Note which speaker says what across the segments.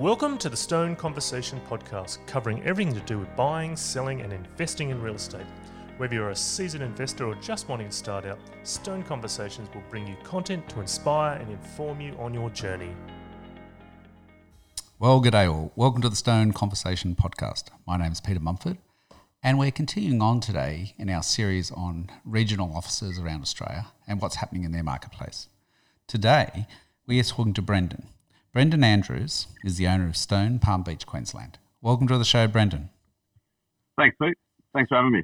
Speaker 1: Welcome to the Stone Conversation podcast, covering everything to do with buying, selling, and investing in real estate. Whether you're a seasoned investor or just wanting to start out, Stone Conversations will bring you content to inspire and inform you on your journey.
Speaker 2: Well, good day all. Welcome to the Stone Conversation podcast. My name is Peter Mumford, and we're continuing on today in our series on regional offices around Australia and what's happening in their marketplace. Today, we are talking to Brendan. Brendan Andrews is the owner of Stone Palm Beach, Queensland. Welcome to the show, Brendan.
Speaker 3: Thanks, Pete. Thanks for having me.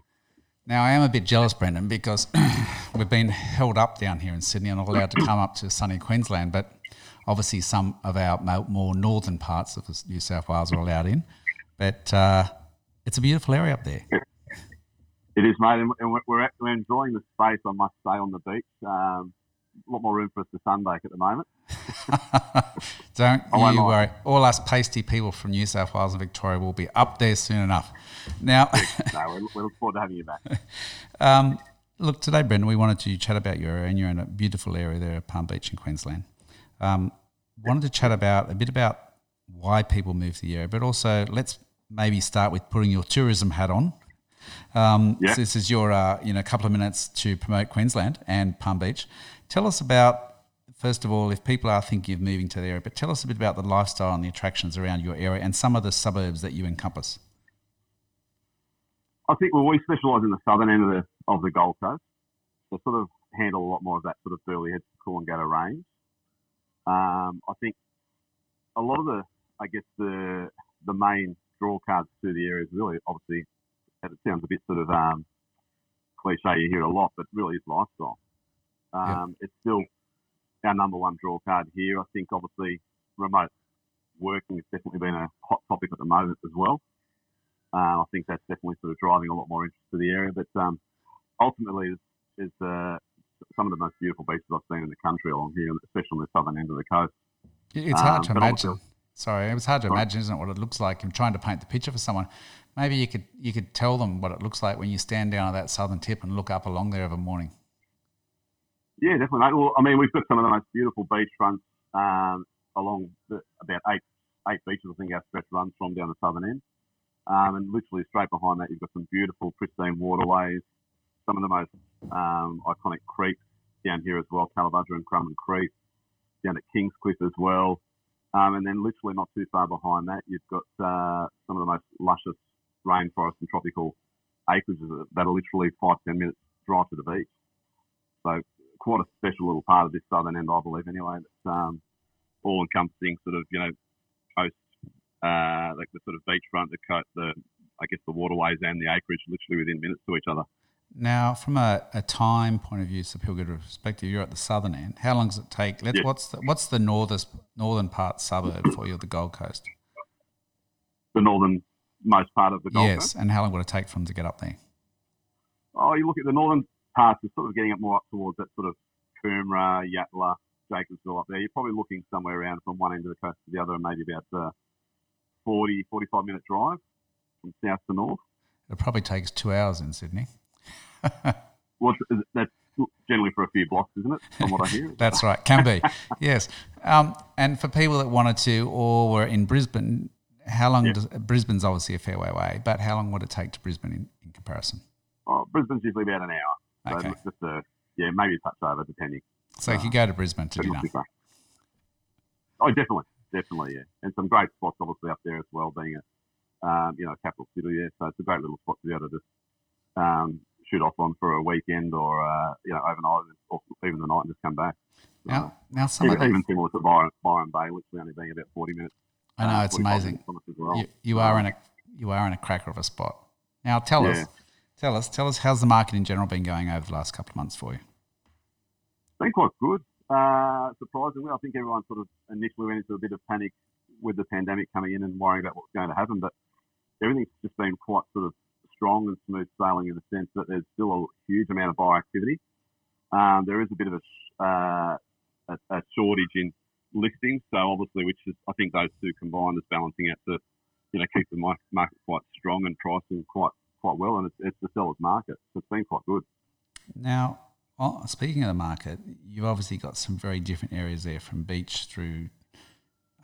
Speaker 2: Now, I am a bit jealous, Brendan, because we've been held up down here in Sydney and not allowed to come up to sunny Queensland, but obviously some of our more northern parts of New South Wales are allowed in. But uh, it's a beautiful area up there.
Speaker 3: It is, mate, and we're, we're enjoying the space, I must say, on the beach. Um, a lot more room for us to sunbake at the moment.
Speaker 2: Don't you worry. All us pasty people from New South Wales and Victoria will be up there soon enough. Now,
Speaker 3: no, we look forward to having you back.
Speaker 2: Um, look, today, Brendan, we wanted to chat about your area, and you're in a beautiful area there at Palm Beach in Queensland. Um, wanted to chat about a bit about why people move to the area, but also let's maybe start with putting your tourism hat on. Um, yeah. so this is your, uh, you know, couple of minutes to promote Queensland and Palm Beach. Tell us about first of all, if people are thinking of moving to the area, but tell us a bit about the lifestyle and the attractions around your area and some of the suburbs that you encompass.
Speaker 3: I think well, we specialise in the southern end of the of the Gold Coast, so sort of handle a lot more of that sort of Burleigh Heads to Coolangatta range. Um, I think a lot of the, I guess the the main draw cards to the area is really obviously, it sounds a bit sort of um, cliche, you hear it a lot, but really is lifestyle. Um, yep. It's still our number one draw card here. I think obviously remote working has definitely been a hot topic at the moment as well. Uh, I think that's definitely sort of driving a lot more interest to the area. But um, ultimately, is, is uh, some of the most beautiful beaches I've seen in the country along here, especially on the southern end of the coast.
Speaker 2: It's hard um, to imagine. Also, Sorry, it was hard to sorry. imagine, isn't it, what it looks like? I'm trying to paint the picture for someone. Maybe you could you could tell them what it looks like when you stand down at that southern tip and look up along there of a morning.
Speaker 3: Yeah, definitely. Well, I mean, we've got some of the most beautiful beach fronts um, along the, about eight eight beaches. I think our stretch runs from down the southern end, um, and literally straight behind that, you've got some beautiful, pristine waterways. Some of the most um, iconic creeks down here as well, Tallebudgera and Currumbin Creek, down at Kingscliff as well, um, and then literally not too far behind that, you've got uh, some of the most luscious rainforest and tropical acreages that are literally five ten minutes drive to the beach. So quite a special little part of this southern end, I believe, anyway. That's um, all encompassing, sort of, you know, coast, uh, like the sort of beachfront, the, coast, the I guess the waterways and the acreage, literally within minutes to each other.
Speaker 2: Now, from a, a time point of view, so people get a perspective, you're at the southern end. How long does it take? Let's, yeah. What's the, what's the northest, northern part suburb for you, the Gold Coast?
Speaker 3: The northern most part of the Gold
Speaker 2: yes,
Speaker 3: Coast.
Speaker 2: Yes, and how long would it take from them to get up there?
Speaker 3: Oh, you look at the northern parts is sort of getting it more up towards that sort of Coomera, Yatala, Jacobs Well up there. You're probably looking somewhere around from one end of the coast to the other, and maybe about uh, 40, 45 minute drive from south to north.
Speaker 2: It probably takes two hours in Sydney.
Speaker 3: well, that's generally for a few blocks, isn't it? From what I hear.
Speaker 2: that's right, can be. yes. Um, and for people that wanted to or were in Brisbane, how long yeah. does Brisbane's obviously a fair way away, but how long would it take to Brisbane in, in comparison?
Speaker 3: Oh, Brisbane's usually about an hour. So okay. just a, yeah, maybe a touch over depending.
Speaker 2: So you could go to Brisbane to dinner.
Speaker 3: Oh, definitely, definitely, yeah. And some great spots obviously up there as well, being a um, you know capital city. Yeah, so it's a great little spot to be able to just um, shoot off on for a weekend or uh, you know overnight or even the night and just come back.
Speaker 2: Now, now some
Speaker 3: even, even similar to Byron, Byron Bay, which only being about forty minutes.
Speaker 2: I know uh, it's amazing. Well. You, you, are in a you are in a cracker of a spot. Now tell yeah. us Tell us, tell us, how's the market in general been going over the last couple of months for you?
Speaker 3: It's been quite good. Uh, surprisingly, I think everyone sort of initially went into a bit of panic with the pandemic coming in and worrying about what's going to happen, but everything's just been quite sort of strong and smooth sailing in the sense that there's still a huge amount of buyer activity. Um, there is a bit of a, uh, a, a, shortage in listings, so obviously, which is I think those two combined is balancing out to you know keep the market quite strong and pricing quite quite well, and it's, it's the seller's market. So it's been quite good.
Speaker 2: Now, speaking of the market, you've obviously got some very different areas there, from beach through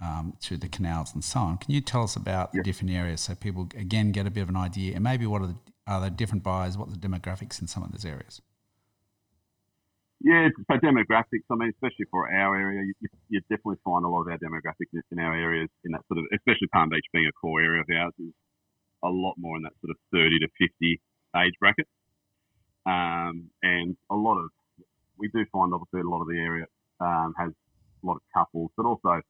Speaker 2: um, to the canals and so on. Can you tell us about the different areas so people again get a bit of an idea and maybe what are the, are the different buyers, what are the demographics in some of those areas?
Speaker 3: Yeah, so demographics. I mean, especially for our area, you, you definitely find a lot of our demographics in our areas in that sort of, especially Palm Beach being a core area of ours, is a lot more in that sort of 30 to 50 age bracket. Um, and a lot of, we do find obviously a lot of the area um, has a lot of couples, but also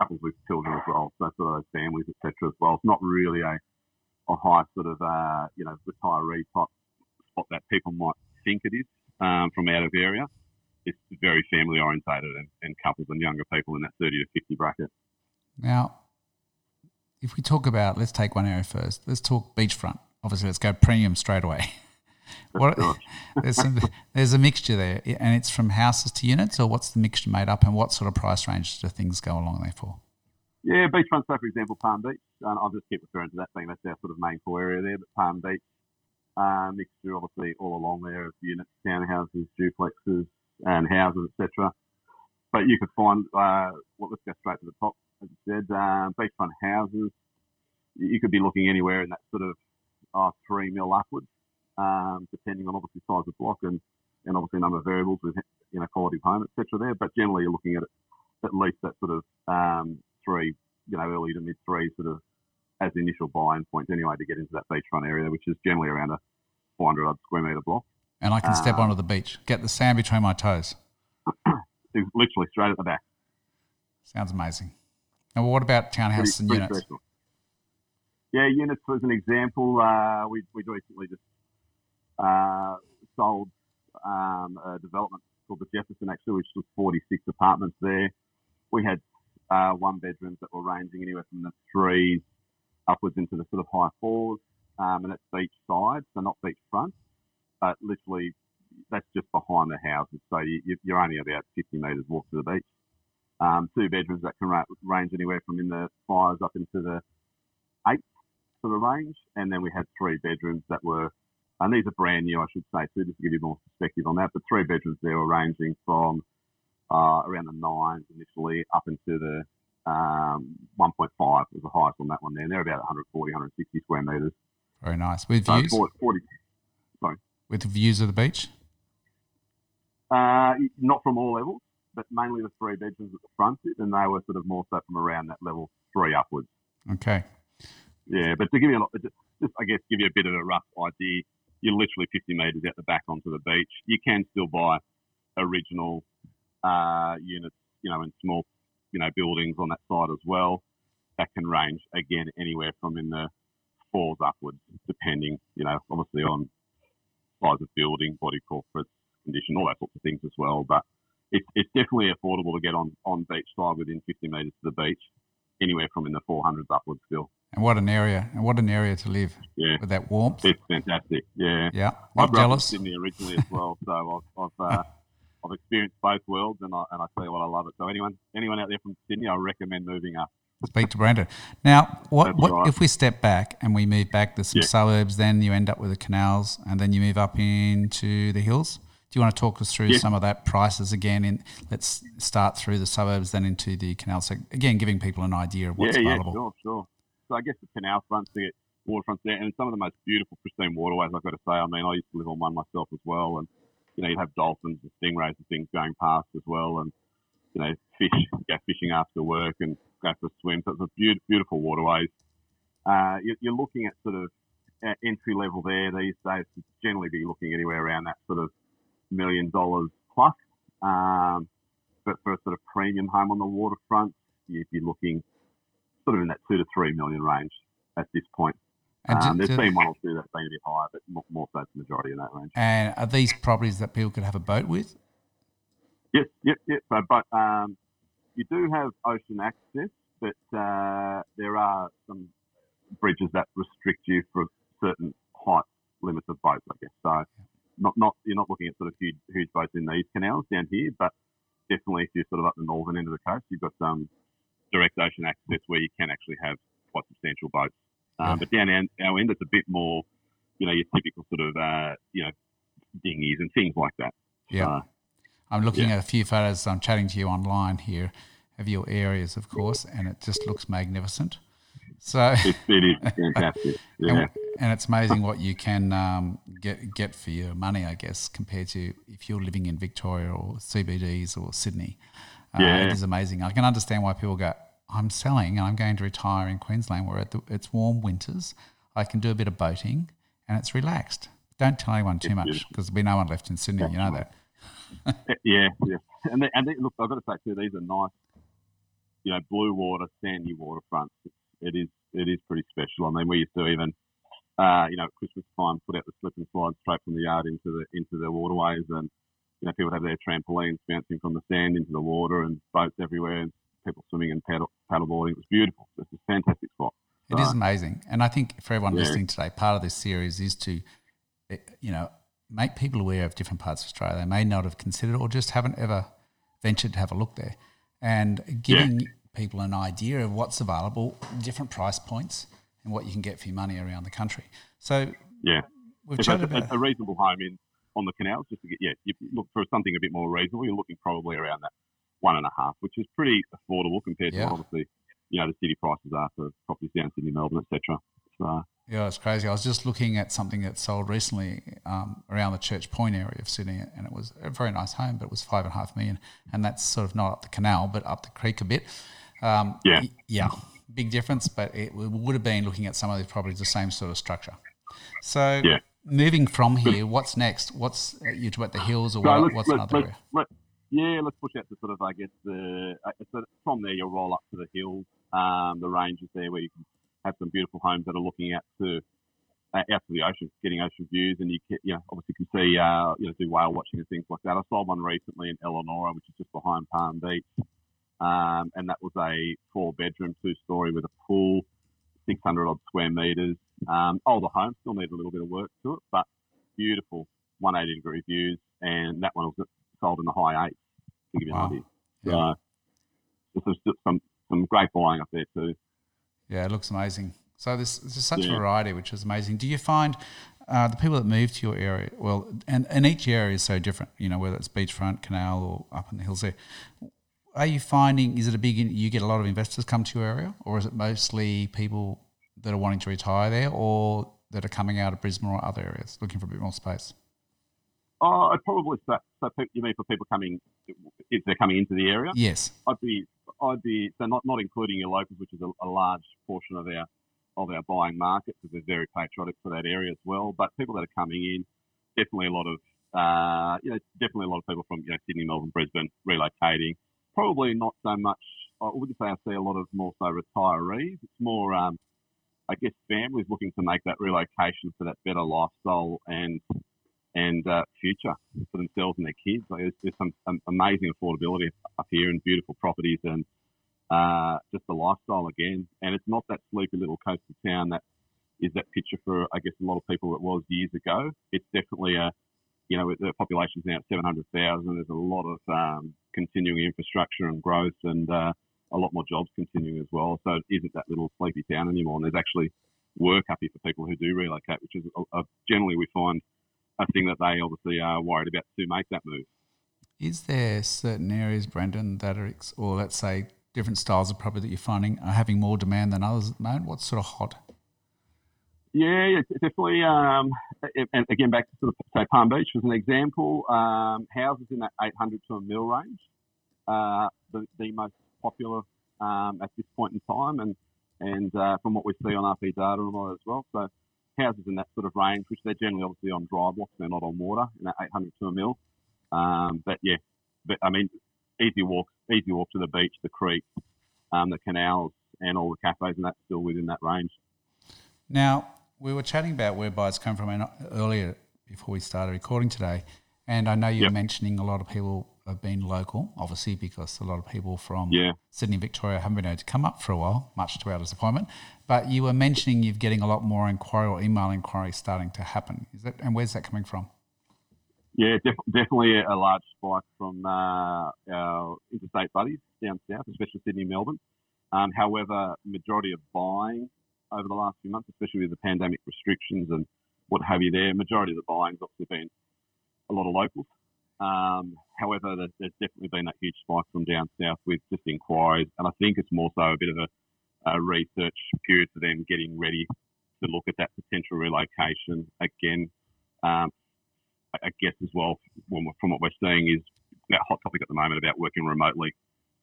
Speaker 3: couples with children as well. So sort of those families, etc. as well. It's not really a, a high sort of, uh, you know, retiree type spot that people might think it is um, from out of area. It's very family orientated and, and couples and younger people in that 30 to 50 bracket.
Speaker 2: Now, if we talk about, let's take one area first. Let's talk beachfront. Obviously, let's go premium straight away. what, there's, some, there's a mixture there, and it's from houses to units, or what's the mixture made up, and what sort of price range do things go along there for?
Speaker 3: Yeah, beachfront. So, for example, Palm Beach. And I'll just keep referring to that thing. That's our sort of main core area there. But Palm Beach, uh, mixture obviously all along there of units, townhouses, duplexes, and houses, etc. But you could find, uh, well, let's go straight to the top. As you said, uh, beachfront houses. You could be looking anywhere in that sort of uh, three mil upwards, um, depending on obviously size of block and, and obviously number of variables with you know quality of home, etc. There, but generally you're looking at it at least that sort of um, three, you know, early to mid three sort of as the initial buy-in point anyway to get into that beachfront area, which is generally around a 400 odd square metre block.
Speaker 2: And I can step
Speaker 3: Um,
Speaker 2: onto the beach, get the sand between my toes.
Speaker 3: Literally straight at the back.
Speaker 2: Sounds amazing. Now, what about townhouses and
Speaker 3: Pretty- pretty
Speaker 2: units?
Speaker 3: special. Yeah, units was an example, uh, we we recently just uh, sold um, a development called the Jefferson actually, which was 46 apartments there. We had uh, one bedrooms that were ranging anywhere from the threes upwards into the sort of high fours, um, and it's beach side, so not beach front, but literally that's just behind the houses. So you, you- you're only about 50 metres walk to the beach. Um, two bedrooms that can ra- range anywhere from in the fives up into the eight sort of range, and then we had three bedrooms that were, and these are brand new, I should say, too, just to give you more perspective on that. But three bedrooms there were ranging from uh, around the nines initially up into the um, 1.5 was the highest on that one there. And they're about 140, 160 square metres.
Speaker 2: Very nice. With
Speaker 3: So
Speaker 2: views?
Speaker 3: 40, 40
Speaker 2: With views of the beach?
Speaker 3: Uh, not from all levels, but mainly the three bedrooms at the front, and they were sort of more so from around that level three upwards.
Speaker 2: Okay.
Speaker 3: Yeah, but to give you a lot, just, just I guess give you a bit of a rough idea, you're literally 50 metres out the back onto the beach. You can still buy original uh, units, you know, in small, you know, buildings on that side as well. That can range again anywhere from in the fours upwards, depending, you know, obviously on size of building, body corporate condition, all that sorts of things as well. But it's it's definitely affordable to get on on beach side within 50 metres to the beach, anywhere from in the 400s upwards still.
Speaker 2: And what an area. And what an area to live
Speaker 3: Yeah.
Speaker 2: with that warmth.
Speaker 3: It's fantastic. Yeah.
Speaker 2: Yeah.
Speaker 3: I
Speaker 2: Not
Speaker 3: grew up in
Speaker 2: jealous.
Speaker 3: Sydney originally as well, so I've I've, uh, I've experienced both worlds, and I and I tell you what, I love it. So anyone anyone out there from Sydney, I recommend moving up.
Speaker 2: Speak to Brendan. Now, what,
Speaker 3: That's
Speaker 2: what
Speaker 3: right.
Speaker 2: if we step back and we move back to some
Speaker 3: Yeah.
Speaker 2: suburbs, then you end up with the canals, and then you move up into the hills? Do you want to talk us through
Speaker 3: Yeah.
Speaker 2: some of that prices again? In let's start through the suburbs, then into the canal. So again, giving people an idea of what's
Speaker 3: yeah, yeah,
Speaker 2: available.
Speaker 3: sure, sure. So I guess the canal fronts, the waterfronts there, and some of the most beautiful, pristine waterways. I've got to say. I mean, I used to live on one myself as well, and you know, you'd have dolphins and stingrays and things going past as well, and you know, fish go fishing after work and go for a swim. So it's a beautiful, beautiful waterways. Uh, you- you're looking at sort of uh, entry level there these days. To generally be looking anywhere around that sort of million dollars plus. Um, but for a sort of premium home on the waterfront, you'd be looking sort of in that two to three million range at this point.
Speaker 2: And,
Speaker 3: Um, there's been one or two that's been a bit higher, but more, more so it's the majority in that range.
Speaker 2: and are these properties that people could have a boat with?
Speaker 3: Yep, yep, yep. So, but um, you do have ocean access, but uh, there are some bridges that restrict you for certain height limits of boats, I guess. So, not not you're not looking at sort of huge huge boats in these canals down here, but definitely if you're sort of up the northern end of the coast, you've got some direct ocean access where you can actually have quite substantial boats. Um, But down our, end, it's a bit more, you know, your typical sort of, uh, you know, dinghies and things like that.
Speaker 2: Yeah.
Speaker 3: So,
Speaker 2: I'm looking
Speaker 3: Yeah.
Speaker 2: at a few photos. I'm chatting to you online here. of your areas, of course, and it just looks magnificent. So
Speaker 3: it, it is fantastic. Yeah.
Speaker 2: And, and, it's amazing what you can um, get get for your money, I guess, compared to if you're living in Victoria or CBDs or Sydney. Uh, yeah. It is amazing. I can understand why people go, I'm selling and I'm going to retire in Queensland where it's warm winters. I can do a bit of boating and it's relaxed. Don't tell anyone too much because there'll be no one left in Sydney. You know that.
Speaker 3: yeah, yeah. And, they, and they, look, I've got to say too, these are nice, you know, blue water, sandy waterfronts. It's, it is it is pretty special. I mean, we used to even, uh, you know, at Christmas time, put out the slip and slide straight from the yard into the into the waterways, and you know, people have their trampolines bouncing from the sand into the water, and boats everywhere, and people swimming and paddle paddleboarding. It was beautiful. It's a fantastic spot.
Speaker 2: It is amazing, and I think for everyone yeah. listening today, part of this series is to, eh, you know, make people aware of different parts of Australia they may not have considered or just haven't ever ventured to have a look there, and giving. Yeah people an idea of what's available, different price points, and what you can get for your money around the country. So
Speaker 3: yeah, we've if chatted about a, a reasonable home in on the canals just to get yeah, you look for something a bit more reasonable. You're looking probably around that one and a half, which is pretty affordable compared yeah. to obviously you know the city prices are for properties down Sydney, Melbourne, etc. So
Speaker 2: yeah, it's crazy. I was just looking at something that sold recently um, around the Church Point area of Sydney, and it was a very nice home, but it was five and a half million, and that's sort of not up the canal, but up the creek a bit.
Speaker 3: Um, yeah.
Speaker 2: Yeah. Big difference, but it would have been looking at some of these properties the same sort of structure. So, yeah. moving from here, what's next? What's uh, you talk about the hills or what, what's another area?
Speaker 3: Let, yeah, let's push out to sort of, I guess, the uh, so from there you'll roll up to the hills, um, the ranges there where you can have some beautiful homes that are looking out to uh, out to the ocean, getting ocean views, and you can, you know, obviously can see, uh, you know, do whale watching and things like that. I sold one recently in Elanora, which is just behind Palm Beach. Um, and that was a four bedroom, two story with a pool, 600 odd square meters. Um, older home, still needs a little bit of work to it, but beautiful 180 degree views. And that one was sold in the high eight, to give you wow. an idea. Yeah. So there's some, some great buying up there too.
Speaker 2: Yeah, it looks amazing. So there's, there's such yeah. a variety, which is amazing. Do you find uh, the people that move to your area, well, and, and each area is so different, you know, whether it's beachfront, canal, or up in the hills there are you finding is it a big you get a lot of investors come to your area or is it mostly people that are wanting to retire there or that are coming out of Brisbane or other areas looking for a bit more space?
Speaker 3: Oh, I'd probably say, so you mean for people coming if they're coming into the area?
Speaker 2: Yes.
Speaker 3: I'd be I'd be so not not including your locals, which is a, a large portion of our of our buying market because they're very patriotic for that area as well. But people that are coming in, definitely a lot of uh, you know, definitely a lot of people from you know Sydney, Melbourne, Brisbane relocating probably not so much. I wouldn't say I see a lot of more so retirees. It's more, um, I guess, families looking to make that relocation for that better lifestyle and and uh, future for themselves and their kids. Like there's, there's some, some, amazing affordability up here and beautiful properties and uh, just the lifestyle again. And it's not that sleepy little coastal town that is that picture for I guess a lot of people it was years ago. It's definitely a you know, the population is now at 700,000. There's a lot of um, continuing infrastructure and growth and uh, a lot more jobs continuing as well. So it isn't that little sleepy town anymore. And there's actually work up here for people who do relocate, which is a, a, generally we find a thing that they obviously are worried about to make that move.
Speaker 2: Is there certain areas, Brendan, that are, or let's say different styles of property that you're finding are having more demand than others at the moment? What's sort of hot?
Speaker 3: Yeah, definitely. Um, and again, back to sort of say Palm Beach was an example. Um, houses in that 800 to a mil range, uh, the, the most popular um, at this point in time, and and uh, from what we see on RP data and all that as well. So houses in that sort of range, which they're generally obviously on dry blocks, they're not on water, in that 800 to a mil. Um, but yeah, but I mean, easy walk, easy walk to the beach, the creek, um, the canals, and all the cafes, and that's still within that range.
Speaker 2: Now, we were chatting about where buyers come from earlier before we started recording today, and I know you yep. mentioning a lot of people have been local, obviously because a lot of people from
Speaker 3: yeah.
Speaker 2: Sydney, Victoria haven't been able to come up for a while, much to our disappointment. But you were mentioning you're getting a lot more inquiry or email inquiry starting to happen. Is that and where's that coming from?
Speaker 3: Yeah, def- definitely a large spike from uh, our interstate buddies down south, especially Sydney, Melbourne. Um, however, majority of buying over the last few months, especially with the pandemic restrictions and what have you there. Majority of the buying's obviously been a lot of locals. Um, however, there's, there's, definitely been that huge spike from down south with just inquiries, and I think it's more so a bit of a, a research period for them getting ready to look at that potential relocation again. Um, I guess as well, from what we're seeing, is that hot topic at the moment about working remotely.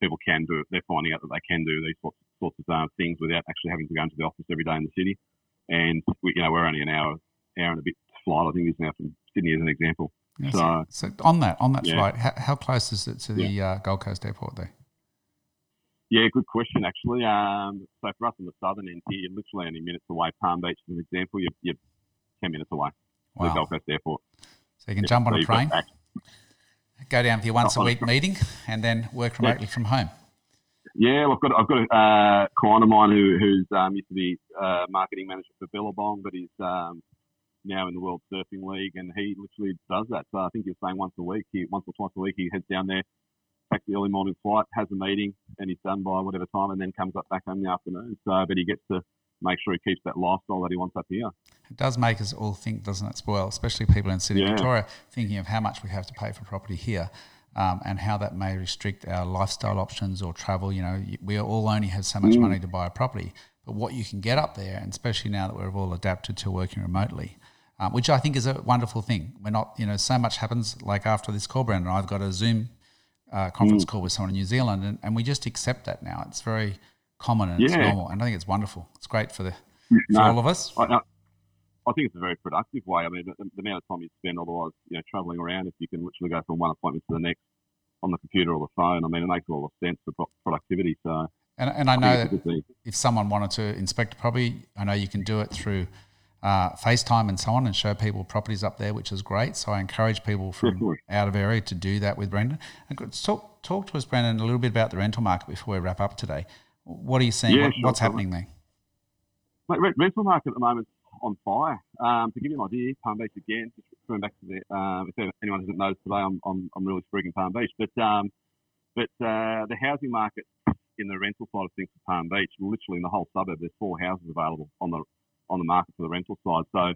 Speaker 3: People can do it. They're finding out that they can do these sorts, sorts of uh, things without actually having to go into the office every day in the city. And we, you know, we're only an hour, hour and a bit flight. I think is now from Sydney as an example.
Speaker 2: Yes. So, so on that on that yeah. flight, how, how, close is it to the yeah. uh, Gold Coast Airport there?
Speaker 3: Yeah, good question actually. Um, so for us on the southern end here, you're literally only minutes away. Palm Beach, as an example, you're, you're ten minutes away. Wow. The Gold Coast Airport.
Speaker 2: So you can yeah, jump on so a train, go down for your once a week meeting, and then work remotely from home.
Speaker 3: Yeah, well, I've got I've got a uh, client of mine who who's um, used to be uh, marketing manager for Billabong, but he's um, now in the World Surfing League, and he literally does that. So I think he was saying once a week, he once or twice a week, he heads down there, takes the early morning flight, has a meeting, and he's done by whatever time, and then comes up back home in the afternoon. So, but he gets to make sure he keeps that lifestyle that he wants up here.
Speaker 2: It does make us all think, doesn't it, well, especially people in City yeah. Victoria, thinking of how much we have to pay for property here. Um, and how that may restrict our lifestyle options or travel. You know, we all only have so much mm. money to buy a property, but what you can get up there, and especially now that we're all adapted to working remotely, um, which I think is a wonderful thing. We're not, you know, so much happens like after this call, Brendan. I've got a Zoom uh, conference mm. call with someone in New Zealand, and, and we just accept that now. It's very common and yeah. it's normal, and I think it's wonderful. It's great for the for no, all of us.
Speaker 3: I, I, think it's a very productive way. I mean, the, the, amount of time you spend otherwise, you know, traveling around, if you can literally go from one appointment to the next on the computer or the phone, I mean, it makes all the sense for productivity. So,
Speaker 2: and, and I, I know that if someone wanted to inspect a property, I know you can do it through uh, FaceTime and so on and show people properties up there, which is great. So I encourage people from out of area to do that with Brendan. And talk, talk to us, Brendan, a little bit about the rental market before we wrap up today. What are you seeing? Yeah, what, sure, what's happening there?
Speaker 3: Mate, rental market at the moment on fire. Um, to give you an idea, Palm Beach again, just coming back to the, um, if anyone hasn't noticed today, I'm, I'm, I'm really speaking Palm Beach. But, um, but uh, the housing market in the rental side of things for Palm Beach, literally in the whole suburb, there's four houses available on the on the market for the rental side. So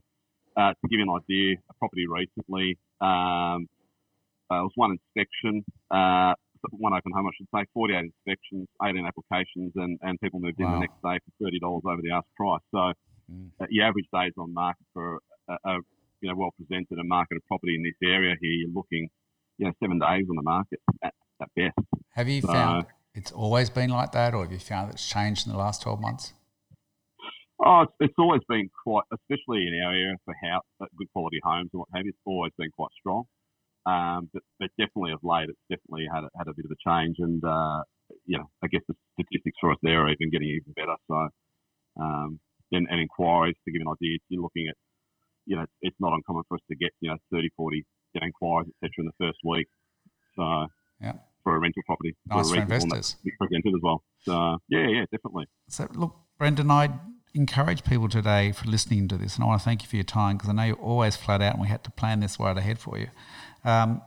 Speaker 3: uh, to give you an idea, a property recently um, uh, was one inspection, uh, one open home, I should say, 48 inspections, 18 applications, and, and people moved wow. in the next day for $30 over the ask price. So mm. uh, your average days on market for a, a you know well presented and marketed property in this area here, you're looking you know seven days on the market at, at best.
Speaker 2: Have you so, found it's always been like that, or have you found it's changed in the last 12 months?
Speaker 3: Oh, it's, it's always been quite, especially in our area for house, uh, good quality homes and what have you. It's always been quite strong. Um, but, but definitely of late, it's definitely had a, had a bit of a change, and uh, you know, I guess the statistics for us there are even getting even better. So, um, and, and inquiries to give an idea, you're looking at, you know, it's not uncommon for us to get you know 30, 40 you know, inquiries, etc. in the first week. So, yeah. For a rental property,
Speaker 2: nice for, for investors,
Speaker 3: presented as well. So, yeah, yeah, definitely.
Speaker 2: So, look, Brendan, I encourage people today for listening to this, and I want to thank you for your time because I know you're always flat out, and we had to plan this right ahead for you. Um,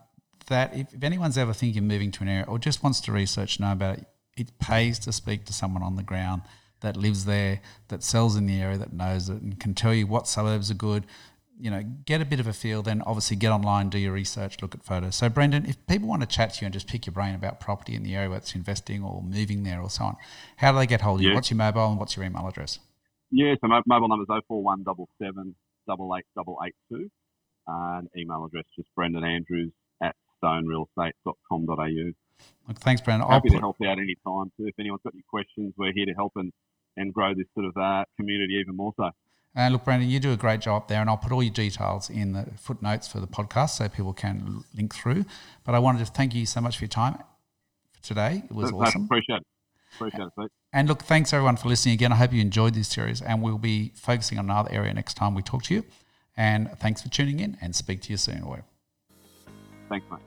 Speaker 2: that if, if, anyone's ever thinking of moving to an area or just wants to research, know about it, it pays to speak to someone on the ground that lives there, that sells in the area, that knows it, and can tell you what suburbs are good. You know, get a bit of a feel. Then obviously get online, do your research, look at photos. So, Brendan, if people want to chat to you and just pick your brain about property in the area, whether it's investing or moving there or so on, how do they get hold of you? What's your mobile and what's your email address?
Speaker 3: Yeah, so my mobile number is 04177 8882 and email address just Brendan Andrews at stonerealestate.com.au.
Speaker 2: Look, thanks, Brendan.
Speaker 3: Happy to help out any time too. If anyone's got any questions, we're here to help and, and grow this sort of uh, community even more so.
Speaker 2: And look, Brendan, you do a great job there, and I'll put all your details in the footnotes for the podcast so people can link through. But I wanted to thank you so much for your time for today. It was awesome.
Speaker 3: Appreciate it. Appreciate it, Pete.
Speaker 2: And look, thanks everyone for listening again. I hope you enjoyed this series, and we'll be focusing on another area next time we talk to you. And thanks for tuning in, and speak to you soon.
Speaker 3: Thanks, mate.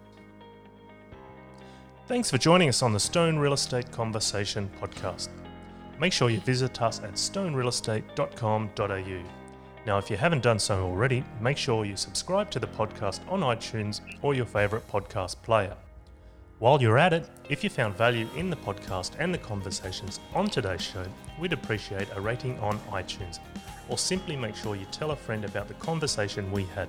Speaker 1: Thanks for joining us on the Stone Real Estate Conversation podcast. Make sure you visit us at stonerealestate.com.au. Now, if you haven't done so already, make sure you subscribe to the podcast on iTunes or your favourite podcast player. While you're at it, if you found value in the podcast and the conversations on today's show, we'd appreciate a rating on iTunes, or simply make sure you tell a friend about the conversation we had.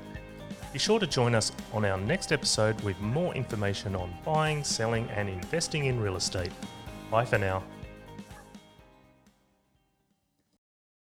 Speaker 1: Be sure to join us on our next episode with more information on buying, selling, and investing in real estate. Bye for now.